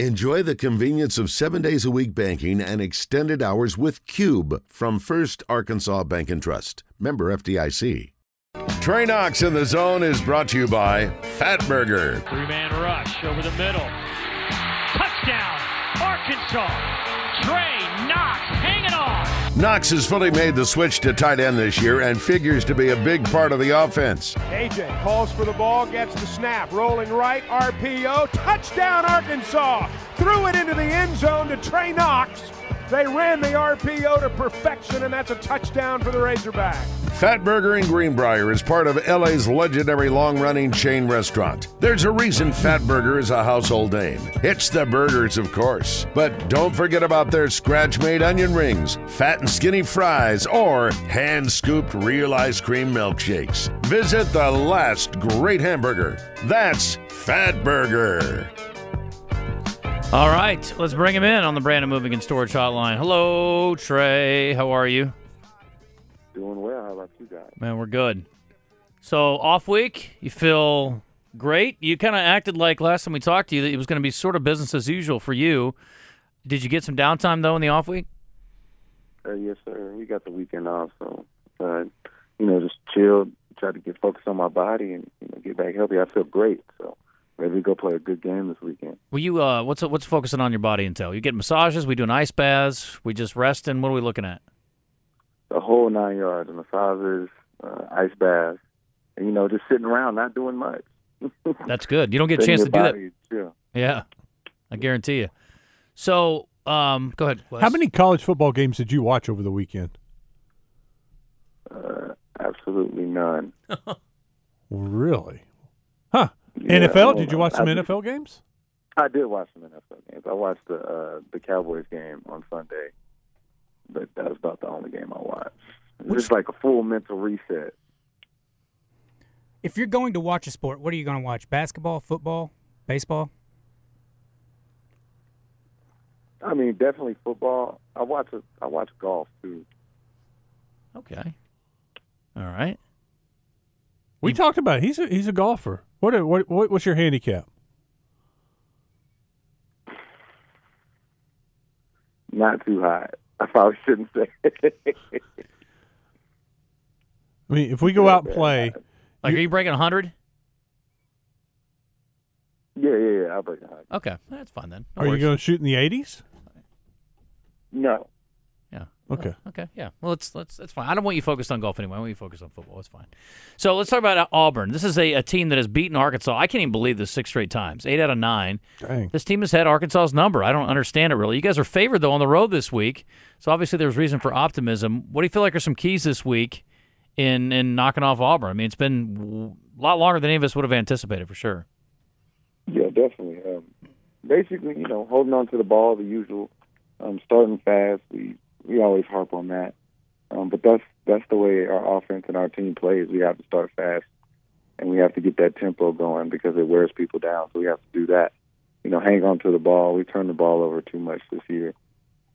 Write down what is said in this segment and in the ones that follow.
Enjoy the convenience of seven days a week banking and extended hours with Cube from First Arkansas Bank and Trust. Member FDIC. Trey Knox in the zone is brought to you by Fatburger. Three man rush over the middle. Touchdown, Arkansas. Trey Knox hanging on. Knox has fully made the switch to tight end this year and figures to be a big part of the offense. AJ calls for the ball, gets the snap, rolling right, RPO, touchdown Arkansas! Threw it into the end zone to Trey Knox. They ran the RPO to perfection, and that's a touchdown for the Razorback. Fatburger in Greenbrier is part of LA's legendary long running chain restaurant. There's a reason Fatburger is a household name. It's the burgers, of course. But don't forget about their scratch made onion rings, fat and skinny fries, or hand scooped real ice cream milkshakes. Visit the last great hamburger. That's Fatburger. All right, let's bring him in on the Brandon Moving and Storage Hotline. Hello, Trey. How are you? Doing well. How about you guys? Man, we're good. So, off week, you feel great? You kind of acted like last time we talked to you that it was going to be sort of business as usual for you. Did you get some downtime, though, in the off week? Uh, yes, sir. We got the weekend off, so, uh, you know, just chilled, tried to get focused on my body and you know, get back healthy. I feel great, so ready to go play a good game this weekend. Well, you uh, what's what's focusing on your body until you get massages? We doing ice baths? We just resting? What are we looking at? The whole nine yards, massages, uh, ice baths, and you know, just sitting around, not doing much. That's good. You don't get a chance to do that. body chill. Yeah, I guarantee you. So, um, go ahead. Wes. How many college football games did you watch over the weekend? Uh, absolutely none. Really? Huh. Yeah, NFL? Did you watch I- some NFL games? I did watch some NFL games. I watched the uh, the Cowboys game on Sunday, but that was about the only game I watched. It was just like a full mental reset. If you're going to watch a sport, what are you going to watch? Basketball, football, baseball? I mean, definitely football. I watch a, I watch golf too. Okay. All right. We talked about it. He's a, he's a golfer. What, what what what's your handicap? Not too high. I probably shouldn't say. I mean, if we go out and play, Like, are you breaking hundred? yeah, yeah, yeah. I'll break a high. Okay, that's fine then. No are you going to shoot in the 80s? No. Yeah. Okay. Okay. Yeah. Well, let's let's that's fine. I don't want you focused on golf anyway. I want you focused on football. It's fine. So let's talk about Auburn. This is a, a team that has beaten Arkansas. I can't even believe this six straight times. Eight out of nine. Dang. This team has had Arkansas's number. I don't understand it really. You guys are favored though on the road this week, so obviously there's reason for optimism. What do you feel like are some keys this week in in knocking off Auburn? I mean, it's been a lot longer than any of us would have anticipated for sure. Yeah, definitely. Um, basically, you know, holding on to the ball, the usual. Um, starting fast. We we always harp on that. Um, but that's that's the way our offense and our team plays. We have to start fast, and we have to get that tempo going because it wears people down. So we have to do that. You know, hang on to the ball. We turn the ball over too much this year.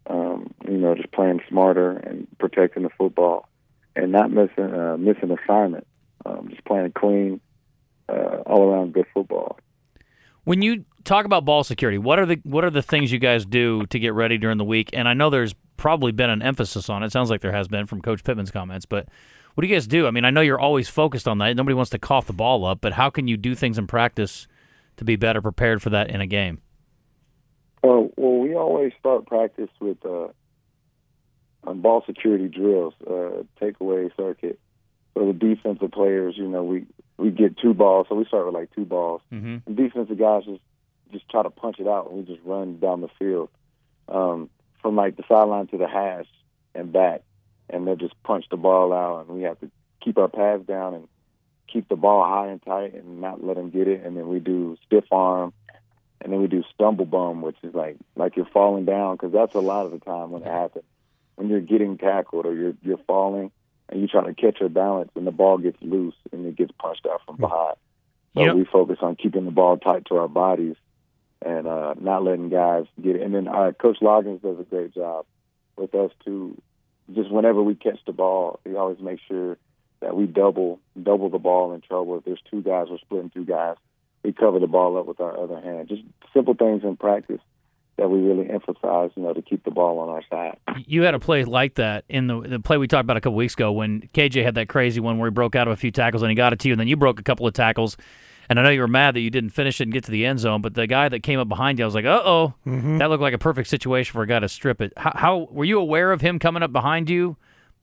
Um, you know, just playing smarter and protecting the football, and not missing uh, missing assignment. Um, just playing clean, uh, all around good football. When you talk about ball security, what are the what are the things you guys do to get ready during the week? And I know there's probably been an emphasis on it. Sounds like there has been from Coach Pittman's comments, but what do you guys do? I mean, I know you're always focused on that. Nobody wants to cough the ball up, but how can you do things in practice to be better prepared for that in a game? Uh, well, we always start practice with uh, um, ball security drills, uh, takeaway circuit. So the defensive players, you know, we we get two balls, so we start with like two balls. Mm-hmm. And defensive guys just just try to punch it out, and we just run down the field um, from like the sideline to the hash and back, and they'll just punch the ball out, and we have to keep our pads down and keep the ball high and tight and not let them get it. And then we do stiff arm, and then we do stumble bum, which is like like you're falling down because that's a lot of the time when it happens when you're getting tackled or you're you're falling and you're trying to catch your balance and the ball gets loose and it gets punched out from hmm. behind. So You know- we focus on keeping the ball tight to our bodies and uh, not letting guys get it. And then uh, Coach Loggains does a great job with us too. Just whenever we catch the ball, he always makes sure that we double double the ball in trouble. If there's two guys, we're splitting two guys. We cover the ball up with our other hand. Just simple things in practice that we really emphasize, you know, to keep the ball on our side. You had a play like that in the the play we talked about a couple weeks ago when KJ had that crazy one where he broke out of a few tackles and he got it to you, and then you broke a couple of tackles. And I know you were mad that you didn't finish it and get to the end zone, but the guy that came up behind you, I was like, "Uh oh, that looked like a perfect situation for a guy to strip it." How, how were you aware of him coming up behind you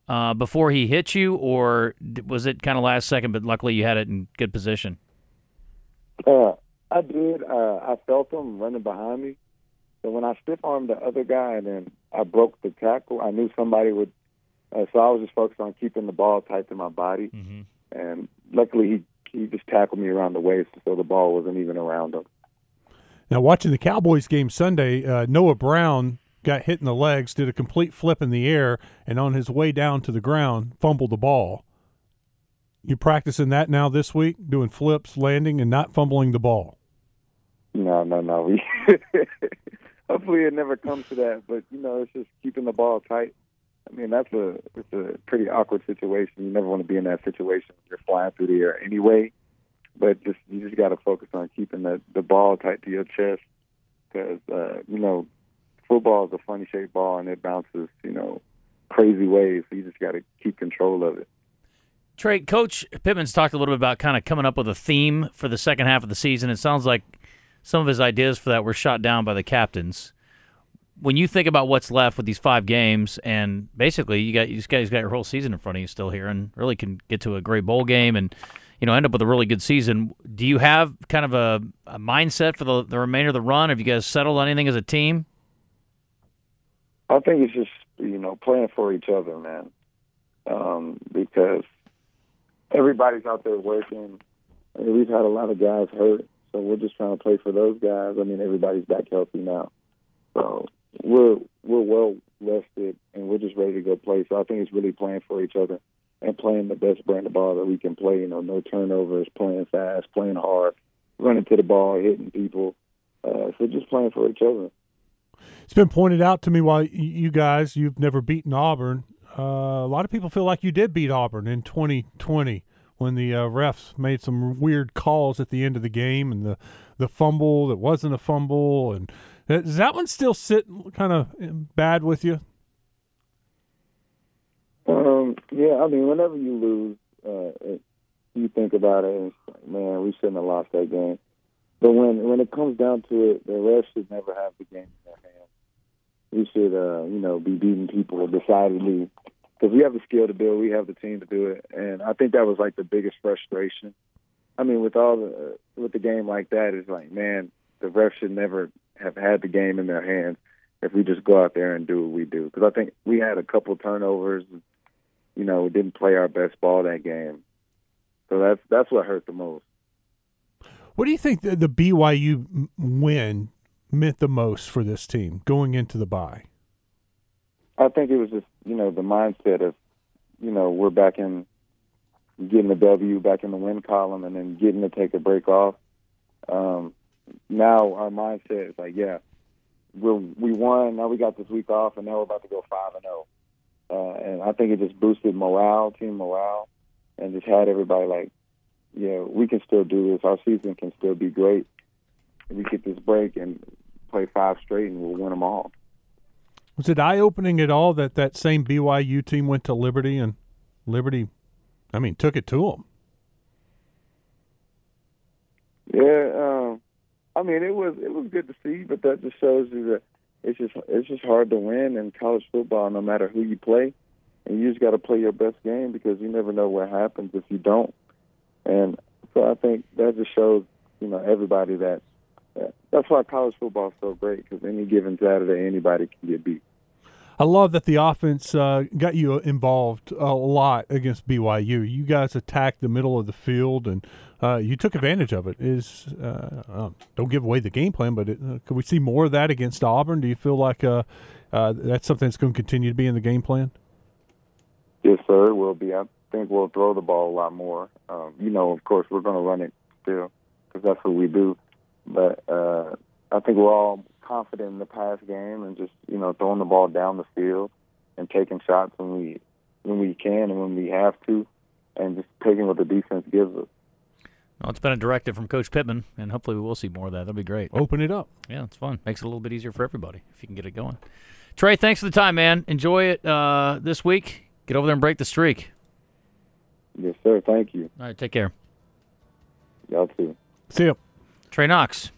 uh, before he hit you, or was it kind of last second? But luckily, you had it in good position. Uh, I did. Uh, I felt him running behind me. So when I stiff armed the other guy and then I broke the tackle, I knew somebody would. Uh, so I was just focused on keeping the ball tight to my body, and luckily he he just tackled me around the waist, so the ball wasn't even around him. Now, watching the Cowboys game Sunday, uh, Noah Brown got hit in the legs, did a complete flip in the air, and on his way down to the ground, fumbled the ball. You practicing that now this week, doing flips, landing, and not fumbling the ball. No, no, no. We hopefully it never comes to that, but you know, it's just keeping the ball tight. I mean, that's a it's a pretty awkward situation. You never want to be in that situation. You're flying through the air anyway, but just you just got to focus on keeping the the ball tight to your chest because uh, you know football is a funny shaped ball and it bounces you know crazy ways. So you just got to keep control of it. Trey, Coach Pittman's talked a little bit about kind of coming up with a theme for the second half of the season. It sounds like some of his ideas for that were shot down by the captains. When you think about what's left with these five games, and basically you got you guys got your whole season in front of you still here, and really can get to a great bowl game and you know end up with a really good season. Do you have kind of a, a mindset for the, the remainder of the run? Have you guys settled on anything as a team? I think it's just you know playing for each other, man. Um, because everybody's out there working. I mean, we've had a lot of guys hurt, so we're just trying to play for those guys. I mean, everybody's back healthy now, so we're we're well rested and we're just ready to go play. So I think it's really playing for each other and playing the best brand of ball that we can play. You know, no turnovers, playing fast, playing hard, running to the ball, hitting people. Uh, so just playing for each other. It's been pointed out to me why you guys you've never beaten Auburn. Uh, a lot of people feel like you did beat Auburn in 2020 when the uh, refs made some weird calls at the end of the game and the the fumble that wasn't a fumble and does that one still sit kind of bad with you? Um, yeah, I mean, whenever you lose, uh, it, you think about it, and it's like, man, we shouldn't have lost that game. But when when it comes down to it, the refs should never have the game in their hands. We should, uh, you know, be beating people decidedly because we have the skill to do it, we have the team to do it, and I think that was like the biggest frustration. I mean, with all the with the game like that, it's like, man, the refs should never have had the game in their hands if we just go out there and do what we do. Because I think we had a couple turnovers, you know, we didn't play our best ball that game, so that's that's what hurt the most. What do you think the, the BYU win meant the most for this team going into the bye? I think it was just you know the mindset of you know we're back in getting the W back in the win column and then getting to take a break off. Um, now our mindset is like, yeah, we we won. Now we got this week off, and now we're about to go five and zero. Uh, and I think it just boosted morale, team morale, and just had everybody like, yeah, we can still do this. Our season can still be great. We get this break and play five straight, and we'll win them all. Was it eye opening at all that that same BYU team went to Liberty and Liberty, I mean, took it to them? Yeah, I mean it was it was good to see, but that just shows you that it's just it's just hard to win in college football, no matter who you play, and you just got to play your best game because you never know what happens if you don't. And so I think that just shows you know everybody that, that that's why college football is so great because any given Saturday anybody can get beat. I love that the offense uh, got you involved a lot against BYU. You guys attacked the middle of the field, and uh, you took advantage of it. Is uh, uh, don't give away the game plan, but it, uh, could we see more of that against Auburn? Do you feel like uh, uh, that's something that's going to continue to be in the game plan? Yes, sir. It will be. I think we'll throw the ball a lot more. Um, you know, of course, we're going to run it still because that's what we do. But uh, I think we're all confident in the pass game and just you know throwing the ball down the field and taking shots when we when we can and when we have to, and just taking what the defense gives us. Well, it's been a directive from Coach Pittman, and hopefully we will see more of that. That'll be great. Open it up. Yeah, it's fun. Makes it a little bit easier for everybody if you can get it going. Trey, thanks for the time, man. Enjoy it uh, this week. Get over there and break the streak. Yes, sir. Thank you. All right, take care. Y'all too. See you, Trey Knox,